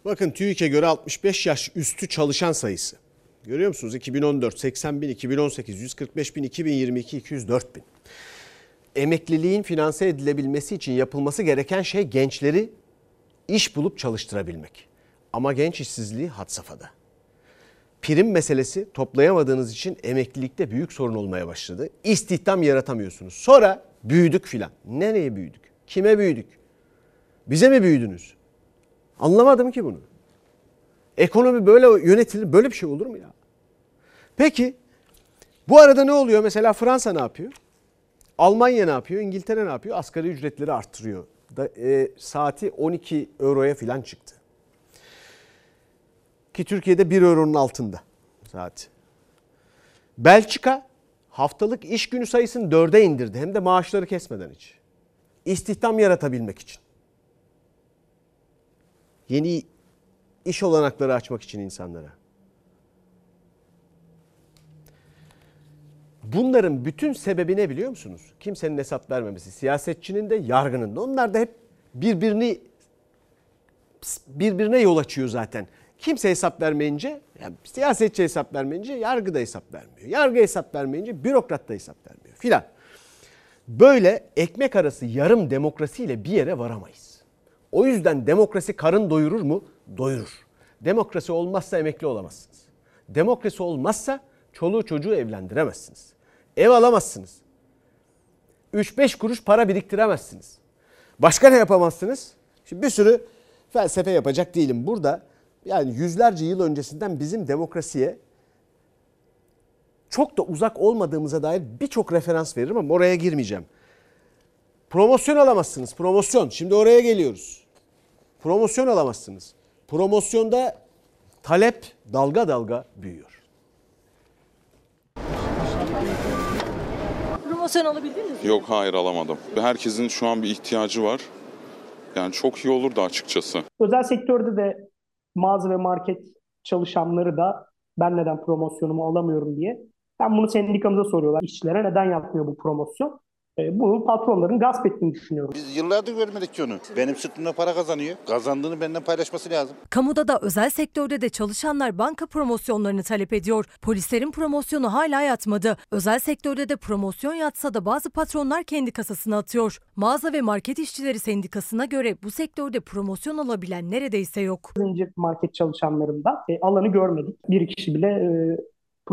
Bakın TÜİK'e göre 65 yaş üstü çalışan sayısı. Görüyor musunuz? 2014 80 bin, 2018 145 bin, 2022 204 bin. Emekliliğin finanse edilebilmesi için yapılması gereken şey gençleri iş bulup çalıştırabilmek. Ama genç işsizliği had safhada. Prim meselesi toplayamadığınız için emeklilikte büyük sorun olmaya başladı. İstihdam yaratamıyorsunuz. Sonra büyüdük filan. Nereye büyüdük? Kime büyüdük? Bize mi büyüdünüz? Anlamadım ki bunu. Ekonomi böyle yönetilir. Böyle bir şey olur mu ya? Peki bu arada ne oluyor? Mesela Fransa ne yapıyor? Almanya ne yapıyor? İngiltere ne yapıyor? Asgari ücretleri arttırıyor. Da, e, saati 12 euroya falan çıktı. Ki Türkiye'de 1 euronun altında saat. Belçika haftalık iş günü sayısını 4'e indirdi. Hem de maaşları kesmeden hiç. İstihdam yaratabilmek için. Yeni iş olanakları açmak için insanlara. Bunların bütün sebebi ne biliyor musunuz? Kimsenin hesap vermemesi. Siyasetçinin de yargının da. Onlar da hep birbirini birbirine yol açıyor zaten. Kimse hesap vermeyince, yani siyasetçi hesap vermeyince yargı da hesap vermiyor. Yargı hesap vermeyince bürokrat da hesap vermiyor filan. Böyle ekmek arası yarım demokrasiyle bir yere varamayız. O yüzden demokrasi karın doyurur mu? Doyurur. Demokrasi olmazsa emekli olamazsınız. Demokrasi olmazsa çoluğu çocuğu evlendiremezsiniz. Ev alamazsınız. 3-5 kuruş para biriktiremezsiniz. Başka ne yapamazsınız? Şimdi bir sürü felsefe yapacak değilim. Burada yani yüzlerce yıl öncesinden bizim demokrasiye çok da uzak olmadığımıza dair birçok referans veririm ama oraya girmeyeceğim. Promosyon alamazsınız. Promosyon. Şimdi oraya geliyoruz. Promosyon alamazsınız. Promosyonda talep dalga dalga büyüyor. Promosyon alabildiniz mi? Yok hayır alamadım. Herkesin şu an bir ihtiyacı var. Yani çok iyi olurdu açıkçası. Özel sektörde de mağaza ve market çalışanları da ben neden promosyonumu alamıyorum diye. Ben bunu sendikamıza soruyorlar. İşçilere neden yapmıyor bu promosyon? E, bunu patronların gasp ettiğini düşünüyorum. Biz yıllardır vermedik ki onu. Benim sırtımda para kazanıyor. Kazandığını benden paylaşması lazım. Kamuda da özel sektörde de çalışanlar banka promosyonlarını talep ediyor. Polislerin promosyonu hala yatmadı. Özel sektörde de promosyon yatsa da bazı patronlar kendi kasasına atıyor. Mağaza ve market işçileri sendikasına göre bu sektörde promosyon alabilen neredeyse yok. Zincir market çalışanlarında e, alanı görmedik. Bir kişi bile e,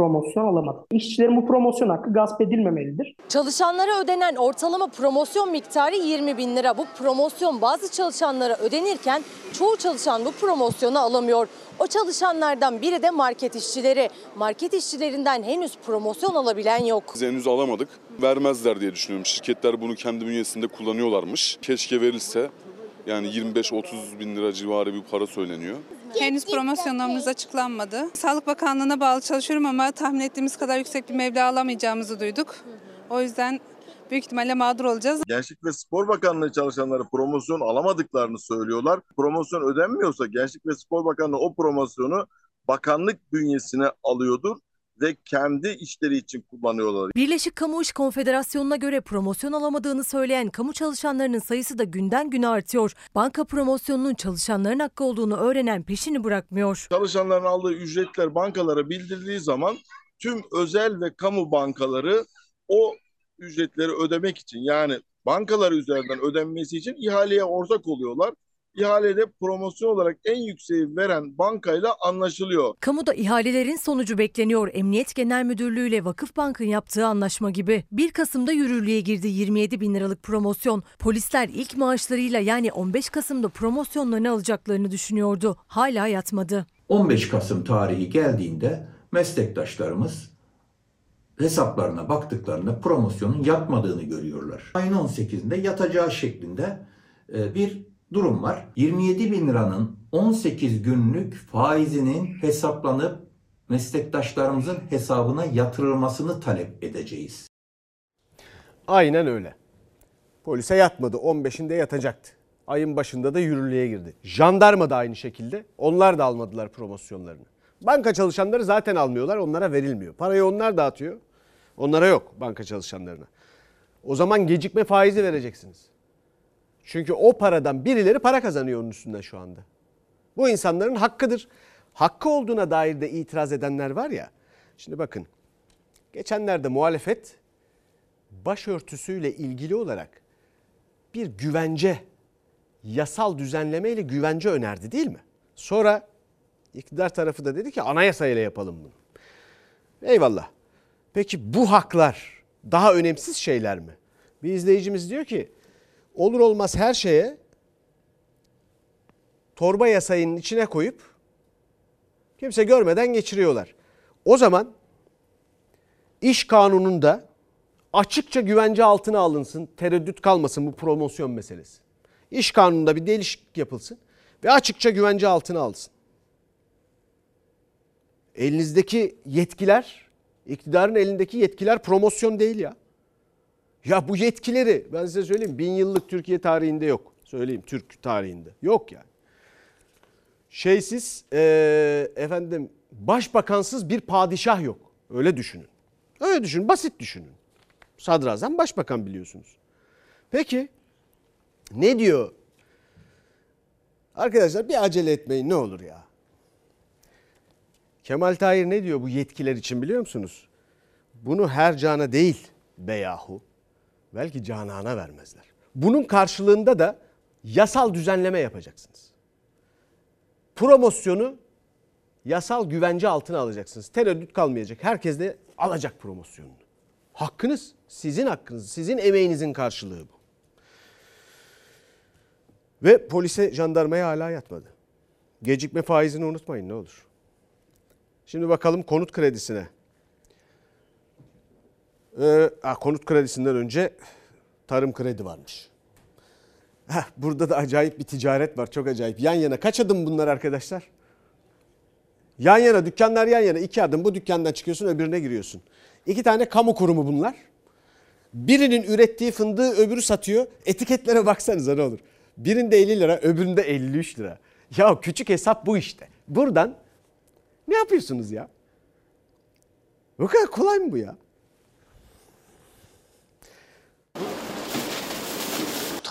promosyon alamadı. İşçilerin bu promosyon hakkı gasp edilmemelidir. Çalışanlara ödenen ortalama promosyon miktarı 20 bin lira. Bu promosyon bazı çalışanlara ödenirken çoğu çalışan bu promosyonu alamıyor. O çalışanlardan biri de market işçileri. Market işçilerinden henüz promosyon alabilen yok. Biz henüz alamadık. Vermezler diye düşünüyorum. Şirketler bunu kendi bünyesinde kullanıyorlarmış. Keşke verilse. Yani 25-30 bin lira civarı bir para söyleniyor. Henüz promosyonlarımız açıklanmadı. Sağlık Bakanlığı'na bağlı çalışıyorum ama tahmin ettiğimiz kadar yüksek bir meblağ alamayacağımızı duyduk. O yüzden büyük ihtimalle mağdur olacağız. Gençlik ve Spor Bakanlığı çalışanları promosyon alamadıklarını söylüyorlar. Promosyon ödenmiyorsa Gençlik ve Spor Bakanlığı o promosyonu bakanlık bünyesine alıyordur ve kendi işleri için kullanıyorlar. Birleşik Kamu İş Konfederasyonu'na göre promosyon alamadığını söyleyen kamu çalışanlarının sayısı da günden güne artıyor. Banka promosyonunun çalışanların hakkı olduğunu öğrenen peşini bırakmıyor. Çalışanların aldığı ücretler bankalara bildirildiği zaman tüm özel ve kamu bankaları o ücretleri ödemek için yani bankalar üzerinden ödenmesi için ihaleye ortak oluyorlar. İhalede promosyon olarak en yükseği veren bankayla anlaşılıyor. Kamuda ihalelerin sonucu bekleniyor. Emniyet Genel Müdürlüğü ile Vakıfbank'ın yaptığı anlaşma gibi. 1 Kasım'da yürürlüğe girdi 27 bin liralık promosyon. Polisler ilk maaşlarıyla yani 15 Kasım'da promosyonlarını alacaklarını düşünüyordu. Hala yatmadı. 15 Kasım tarihi geldiğinde meslektaşlarımız hesaplarına baktıklarında promosyonun yatmadığını görüyorlar. Ayın 18'inde yatacağı şeklinde e, bir durum var. 27 bin liranın 18 günlük faizinin hesaplanıp meslektaşlarımızın hesabına yatırılmasını talep edeceğiz. Aynen öyle. Polise yatmadı. 15'inde yatacaktı. Ayın başında da yürürlüğe girdi. Jandarma da aynı şekilde. Onlar da almadılar promosyonlarını. Banka çalışanları zaten almıyorlar. Onlara verilmiyor. Parayı onlar dağıtıyor. Onlara yok banka çalışanlarına. O zaman gecikme faizi vereceksiniz. Çünkü o paradan birileri para kazanıyor onun üstünden şu anda. Bu insanların hakkıdır. Hakkı olduğuna dair de itiraz edenler var ya. Şimdi bakın. Geçenlerde muhalefet başörtüsüyle ilgili olarak bir güvence, yasal düzenleme ile güvence önerdi değil mi? Sonra iktidar tarafı da dedi ki anayasayla yapalım bunu. Eyvallah. Peki bu haklar daha önemsiz şeyler mi? Bir izleyicimiz diyor ki olur olmaz her şeye torba yasayının içine koyup kimse görmeden geçiriyorlar. O zaman iş kanununda açıkça güvence altına alınsın, tereddüt kalmasın bu promosyon meselesi. İş kanununda bir değişiklik yapılsın ve açıkça güvence altına alsın. Elinizdeki yetkiler, iktidarın elindeki yetkiler promosyon değil ya. Ya bu yetkileri ben size söyleyeyim bin yıllık Türkiye tarihinde yok. Söyleyeyim Türk tarihinde. Yok yani. Şeysiz e, efendim başbakansız bir padişah yok. Öyle düşünün. Öyle düşünün basit düşünün. Sadrazam başbakan biliyorsunuz. Peki ne diyor? Arkadaşlar bir acele etmeyin ne olur ya. Kemal Tahir ne diyor bu yetkiler için biliyor musunuz? Bunu her cana değil beyahu belki canana vermezler. Bunun karşılığında da yasal düzenleme yapacaksınız. Promosyonu yasal güvence altına alacaksınız. Tereddüt kalmayacak. Herkes de alacak promosyonunu. Hakkınız, sizin hakkınız, sizin emeğinizin karşılığı bu. Ve polise, jandarmaya hala yatmadı. Gecikme faizini unutmayın ne olur. Şimdi bakalım konut kredisine. Ee, konut kredisinden önce tarım kredi varmış. Heh, burada da acayip bir ticaret var. Çok acayip. Yan yana. Kaç adım bunlar arkadaşlar? Yan yana dükkanlar yan yana. iki adım bu dükkandan çıkıyorsun öbürüne giriyorsun. İki tane kamu kurumu bunlar. Birinin ürettiği fındığı öbürü satıyor. Etiketlere baksanıza ne olur. Birinde 50 lira öbüründe 53 lira. Ya küçük hesap bu işte. Buradan ne yapıyorsunuz ya? Bu kadar kolay mı bu ya?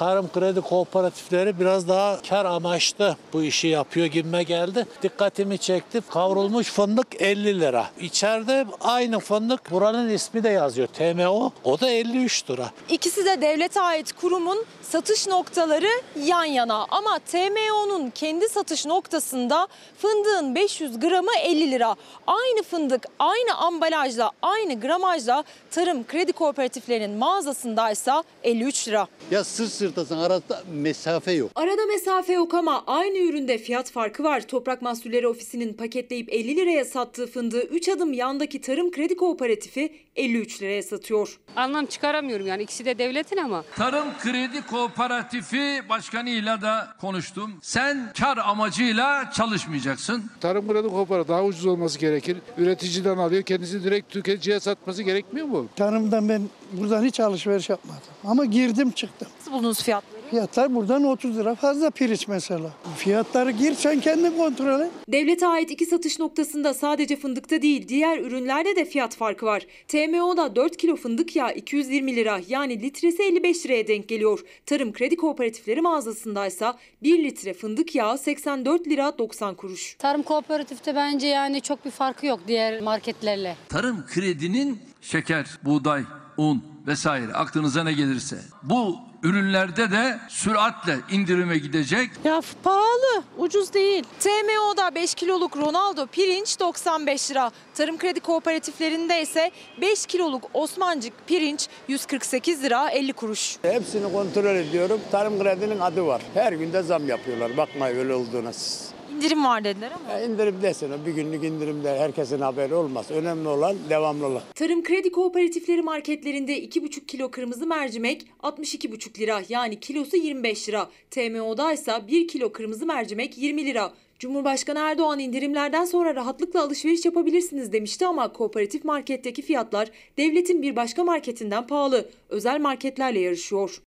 Tarım kredi kooperatifleri biraz daha kar amaçlı bu işi yapıyor gibime geldi. Dikkatimi çekti. Kavrulmuş fındık 50 lira. İçeride aynı fındık buranın ismi de yazıyor. TMO. O da 53 lira. İkisi de devlete ait kurumun satış noktaları yan yana ama TMO'nun kendi satış noktasında fındığın 500 gramı 50 lira. Aynı fındık aynı ambalajla aynı gramajla tarım kredi kooperatiflerinin mağazasındaysa 53 lira. Ya sırt sırtasın arada mesafe yok. Arada mesafe yok ama aynı üründe fiyat farkı var. Toprak Mahsulleri Ofisi'nin paketleyip 50 liraya sattığı fındığı 3 adım yandaki Tarım Kredi Kooperatifi 53 liraya satıyor. Anlam çıkaramıyorum yani ikisi de devletin ama. Tarım Kredi Kooperatifi başkanıyla da konuştum. Sen kar amacıyla çalışmayacaksın. Tarım kredi kooperatif daha ucuz olması gerekir. Üreticiden alıyor kendisi direkt tüketiciye satması gerekmiyor mu? Tarımdan ben buradan hiç alışveriş yapmadım. Ama girdim çıktım. Nasıl buldunuz fiyatları? Fiyatlar buradan 30 lira fazla pirinç mesela. Fiyatları gir sen kendin kontrol et. Devlete ait iki satış noktasında sadece fındıkta değil diğer ürünlerde de fiyat farkı var. TMO'da 4 kilo fındık yağı 220 lira yani litresi 55 liraya denk geliyor. Tarım Kredi Kooperatifleri mağazasındaysa 1 litre fındık yağı 84 lira 90 kuruş. Tarım kooperatifte bence yani çok bir farkı yok diğer marketlerle. Tarım Kredi'nin şeker, buğday, un vesaire aklınıza ne gelirse bu ürünlerde de süratle indirime gidecek. Ya pahalı, ucuz değil. TMO'da 5 kiloluk Ronaldo pirinç 95 lira. Tarım Kredi Kooperatiflerinde ise 5 kiloluk Osmancık pirinç 148 lira 50 kuruş. Hepsini kontrol ediyorum. Tarım kredinin adı var. Her günde zam yapıyorlar. Bakmayın öyle olduğuna siz. İndirim var dediler ama. Ya indirim desene bir günlük indirimde herkesin haberi olmaz. Önemli olan devamlılık. Tarım Kredi Kooperatifleri marketlerinde 2,5 kilo kırmızı mercimek 62,5 lira yani kilosu 25 lira. TMO'da ise 1 kilo kırmızı mercimek 20 lira. Cumhurbaşkanı Erdoğan indirimlerden sonra rahatlıkla alışveriş yapabilirsiniz demişti ama kooperatif marketteki fiyatlar devletin bir başka marketinden pahalı. Özel marketlerle yarışıyor.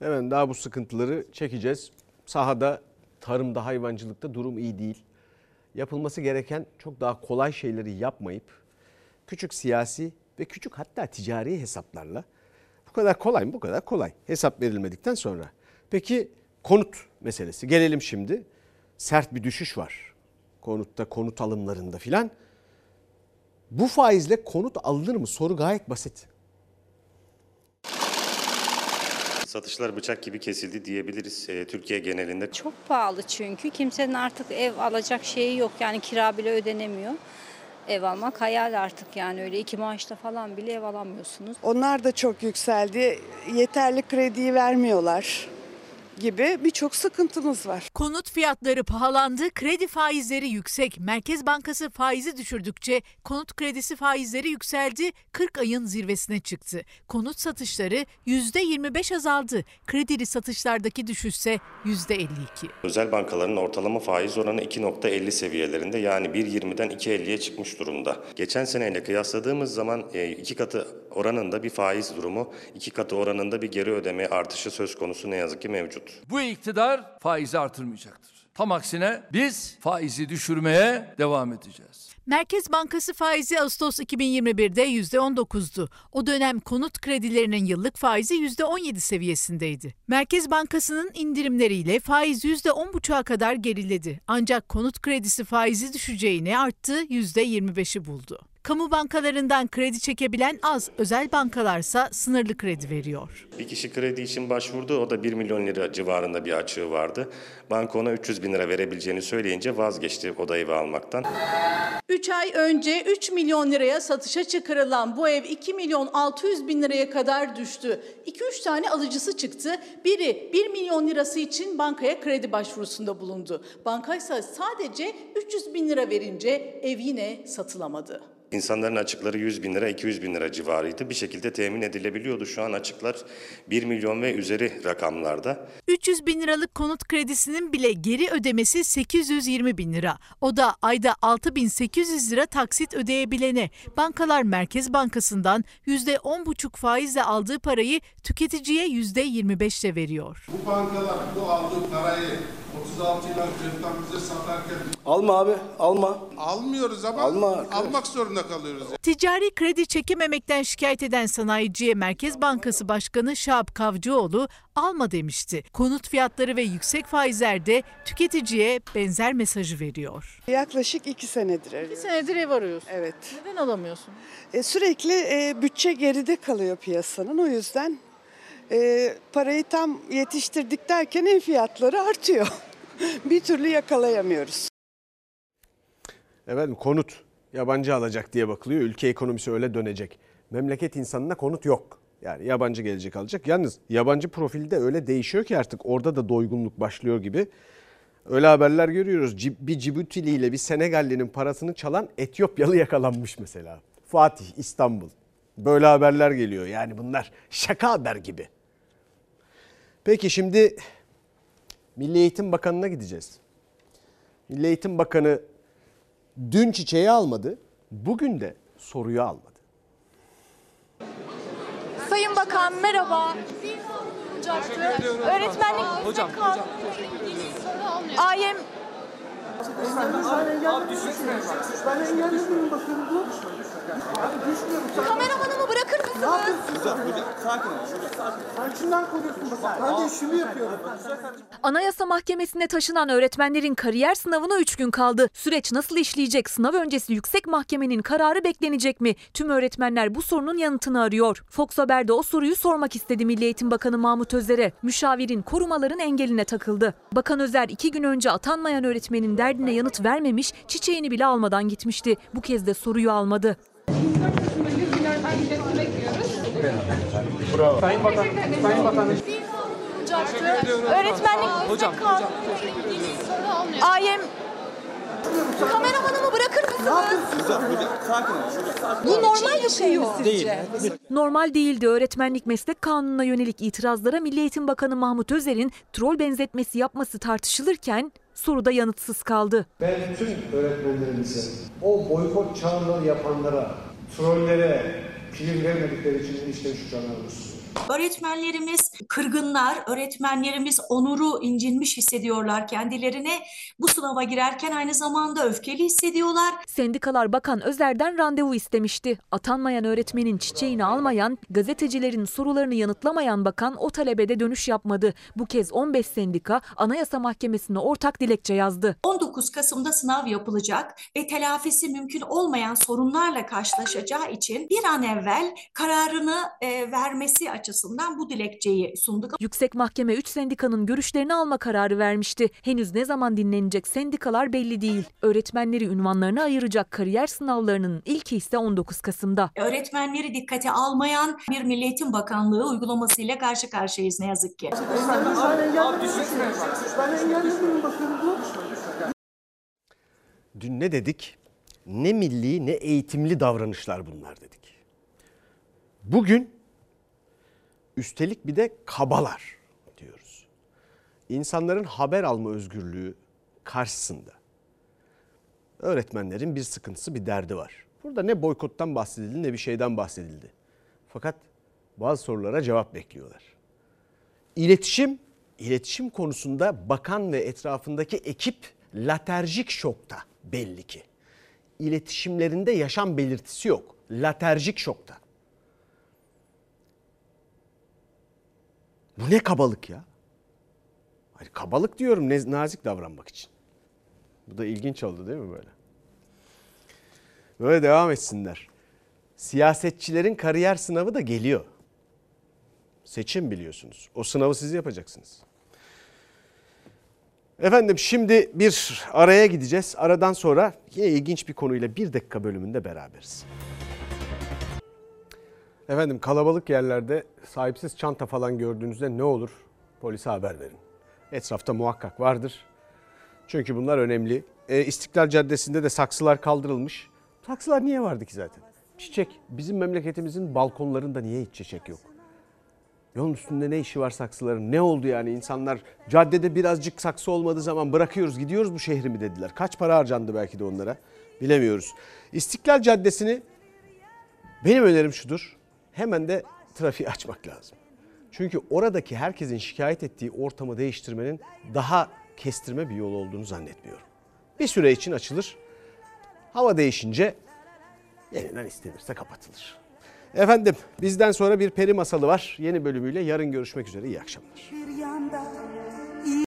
Evet daha bu sıkıntıları çekeceğiz. Sahada, tarımda, hayvancılıkta durum iyi değil. Yapılması gereken çok daha kolay şeyleri yapmayıp küçük siyasi ve küçük hatta ticari hesaplarla bu kadar kolay mı? Bu kadar kolay. Hesap verilmedikten sonra. Peki konut meselesi. Gelelim şimdi. Sert bir düşüş var. Konutta, konut alımlarında filan. Bu faizle konut alınır mı? Soru gayet basit. Satışlar bıçak gibi kesildi diyebiliriz e, Türkiye genelinde. Çok pahalı çünkü kimsenin artık ev alacak şeyi yok yani kira bile ödenemiyor. Ev almak hayal artık yani öyle iki maaşla falan bile ev alamıyorsunuz. Onlar da çok yükseldi. Yeterli krediyi vermiyorlar gibi birçok sıkıntımız var. Konut fiyatları pahalandı, kredi faizleri yüksek. Merkez Bankası faizi düşürdükçe konut kredisi faizleri yükseldi, 40 ayın zirvesine çıktı. Konut satışları %25 azaldı. Kredili satışlardaki düşüşse %52. Özel bankaların ortalama faiz oranı 2.50 seviyelerinde yani 1.20'den 2.50'ye çıkmış durumda. Geçen seneyle kıyasladığımız zaman e, iki katı oranında bir faiz durumu, iki katı oranında bir geri ödeme artışı söz konusu ne yazık ki mevcut. Bu iktidar faizi artırmayacaktır. Tam aksine biz faizi düşürmeye devam edeceğiz. Merkez Bankası faizi Ağustos 2021'de %19'du. O dönem konut kredilerinin yıllık faizi %17 seviyesindeydi. Merkez Bankası'nın indirimleriyle faiz %10,5'a kadar geriledi. Ancak konut kredisi faizi düşeceğini arttı, %25'i buldu. Kamu bankalarından kredi çekebilen az, özel bankalarsa sınırlı kredi veriyor. Bir kişi kredi için başvurdu. O da 1 milyon lira civarında bir açığı vardı. Banka ona 300 bin lira verebileceğini söyleyince vazgeçti o da evi almaktan. 3 ay önce 3 milyon liraya satışa çıkarılan bu ev 2 milyon 600 bin liraya kadar düştü. 2-3 tane alıcısı çıktı. Biri 1 milyon lirası için bankaya kredi başvurusunda bulundu. Bankaysa sadece 300 bin lira verince ev yine satılamadı. İnsanların açıkları 100 bin lira, 200 bin lira civarıydı. Bir şekilde temin edilebiliyordu. Şu an açıklar 1 milyon ve üzeri rakamlarda. 300 bin liralık konut kredisinin bile geri ödemesi 820 bin lira. O da ayda 6800 lira taksit ödeyebilene. Bankalar Merkez Bankası'ndan %10,5 faizle aldığı parayı tüketiciye %25'le veriyor. Bu bankalar bu aldığı parayı 36 yıl bize satarken Alma abi, alma. almıyoruz ama Alma. almak zorunda kalıyoruz. Ticari kredi çekememekten şikayet eden sanayiciye Merkez Bankası Başkanı Şahap Kavcıoğlu alma demişti. Konut fiyatları ve yüksek faizler de tüketiciye benzer mesajı veriyor. Yaklaşık iki senedir arıyorum. Bir senedir ev arıyorsun. Evet. Neden alamıyorsun? E, sürekli e, bütçe geride kalıyor piyasanın. O yüzden e, parayı tam yetiştirdik derken ev fiyatları artıyor. bir türlü yakalayamıyoruz. Efendim konut yabancı alacak diye bakılıyor. Ülke ekonomisi öyle dönecek. Memleket insanına konut yok. Yani yabancı gelecek alacak. Yalnız yabancı profili de öyle değişiyor ki artık orada da doygunluk başlıyor gibi. Öyle haberler görüyoruz. Bir Cibutili ile bir Senegallinin parasını çalan Etiyopyalı yakalanmış mesela. Fatih, İstanbul. Böyle haberler geliyor. Yani bunlar şaka haber gibi. Peki şimdi Milli Eğitim Bakanı'na gideceğiz. Milli Eğitim Bakanı dün çiçeği almadı, bugün de soruyu almadı. Sayın Bakan merhaba. Öğretmenlik Hocam, Kanunu AYM Ben engelledim bakın bu. Kameramanımı bırakır mısınız? Ne yapıyorsun? Sakin ol. Sen kimden koruyorsun bak? Ben de işimi yapıyorum. Anayasa Mahkemesi'ne taşınan öğretmenlerin kariyer sınavına 3 gün kaldı. Süreç nasıl işleyecek? Sınav öncesi yüksek mahkemenin kararı beklenecek mi? Tüm öğretmenler bu sorunun yanıtını arıyor. Fox Haber'de o soruyu sormak istedi Milli Eğitim Bakanı Mahmut Özer'e. Müşavirin korumaların engeline takıldı. Bakan Özer iki gün önce atanmayan öğretmenin derdine yanıt vermemiş, çiçeğini bile almadan gitmişti. Bu kez de soruyu almadı. Bravo. Sayın Bakan, Sayın Bakanım. Öğretmenlik Hocam, Kanunu AYM kameramanımı bırakır mısınız? Hocam, hocam. Bu normal bir şey mi sizce? Normal değildi öğretmenlik meslek kanununa yönelik itirazlara Milli Eğitim Bakanı Mahmut Özer'in troll benzetmesi yapması tartışılırken soruda yanıtsız kaldı. Ben tüm öğretmenlerimize, o boykot çağrıları yapanlara, trollere prim vermedikleri için işte şu canlarını sunuyorum. Öğretmenlerimiz kırgınlar, öğretmenlerimiz onuru incinmiş hissediyorlar kendilerine. Bu sınava girerken aynı zamanda öfkeli hissediyorlar. Sendikalar Bakan Özer'den randevu istemişti. Atanmayan öğretmenin çiçeğini almayan, gazetecilerin sorularını yanıtlamayan bakan o talebede dönüş yapmadı. Bu kez 15 sendika Anayasa Mahkemesi'ne ortak dilekçe yazdı. 19 Kasım'da sınav yapılacak ve telafisi mümkün olmayan sorunlarla karşılaşacağı için bir an evvel kararını e, vermesi açısından bu dilekçeyi sunduk. Yüksek Mahkeme 3 sendikanın görüşlerini alma kararı vermişti. Henüz ne zaman dinlenecek sendikalar belli değil. Öğretmenleri ünvanlarına ayıracak kariyer sınavlarının ilki ise 19 Kasım'da. Öğretmenleri dikkate almayan bir Milli Eğitim Bakanlığı uygulamasıyla karşı karşıyayız ne yazık ki. Dün ne dedik? Ne milli ne eğitimli davranışlar bunlar dedik. Bugün üstelik bir de kabalar diyoruz. İnsanların haber alma özgürlüğü karşısında öğretmenlerin bir sıkıntısı, bir derdi var. Burada ne boykottan bahsedildi ne bir şeyden bahsedildi. Fakat bazı sorulara cevap bekliyorlar. İletişim, iletişim konusunda bakan ve etrafındaki ekip laterjik şokta belli ki. İletişimlerinde yaşam belirtisi yok. Laterjik şokta. Bu ne kabalık ya? Hayır, kabalık diyorum nazik davranmak için. Bu da ilginç oldu değil mi böyle? Böyle devam etsinler. Siyasetçilerin kariyer sınavı da geliyor. Seçim biliyorsunuz. O sınavı siz yapacaksınız. Efendim şimdi bir araya gideceğiz. Aradan sonra yine ilginç bir konuyla bir dakika bölümünde beraberiz. Efendim kalabalık yerlerde sahipsiz çanta falan gördüğünüzde ne olur? Polise haber verin. Etrafta muhakkak vardır. Çünkü bunlar önemli. E, İstiklal Caddesi'nde de saksılar kaldırılmış. Saksılar niye vardı ki zaten? Çiçek. Bizim memleketimizin balkonlarında niye hiç çiçek yok? Yolun üstünde ne işi var saksıların? Ne oldu yani insanlar caddede birazcık saksı olmadığı zaman bırakıyoruz gidiyoruz bu şehri mi dediler. Kaç para harcandı belki de onlara bilemiyoruz. İstiklal Caddesi'ni benim önerim şudur. Hemen de trafiği açmak lazım. Çünkü oradaki herkesin şikayet ettiği ortamı değiştirmenin daha kestirme bir yol olduğunu zannetmiyorum. Bir süre için açılır. Hava değişince yeniden istenirse kapatılır. Efendim bizden sonra bir peri masalı var. Yeni bölümüyle yarın görüşmek üzere. İyi akşamlar. Bir yanda